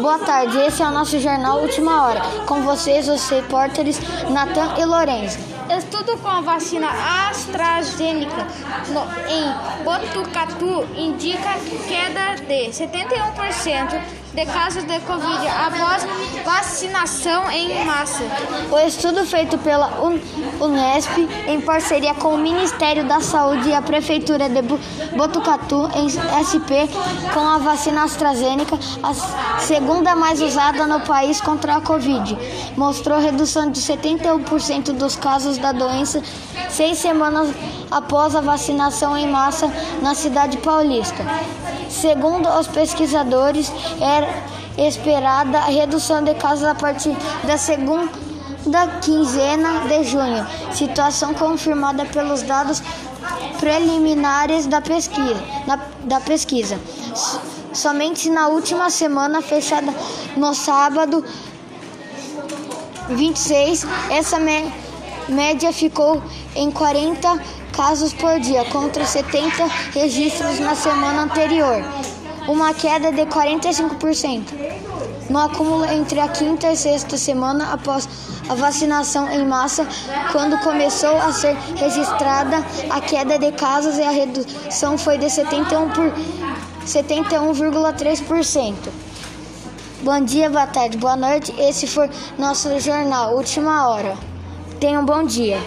Boa tarde, esse é o nosso jornal Última Hora. Com vocês, os repórteres Natan e Lourenço. Estudo com a vacina AstraZeneca no, em Botucatu indica queda de 71% de casos de Covid após vacinação em massa. O estudo feito pela Unesp, em parceria com o Ministério da Saúde e a Prefeitura de Botucatu, em SP, com a vacina AstraZeneca, a segunda mais usada no país contra a Covid, mostrou redução de 71% dos casos da doença seis semanas após a vacinação em massa na cidade paulista. Segundo os pesquisadores, era esperada a redução de casos a partir da segunda quinzena de junho, situação confirmada pelos dados preliminares da pesquisa. Na, da pesquisa. Somente na última semana, fechada no sábado 26, essa me média ficou em 40 casos por dia, contra 70 registros na semana anterior, uma queda de 45%. No acúmulo entre a quinta e sexta semana após a vacinação em massa, quando começou a ser registrada a queda de casos e a redução foi de 71 por 71,3%. Bom dia, boa tarde, boa noite. Esse foi nosso jornal Última Hora. Tenha um bom dia.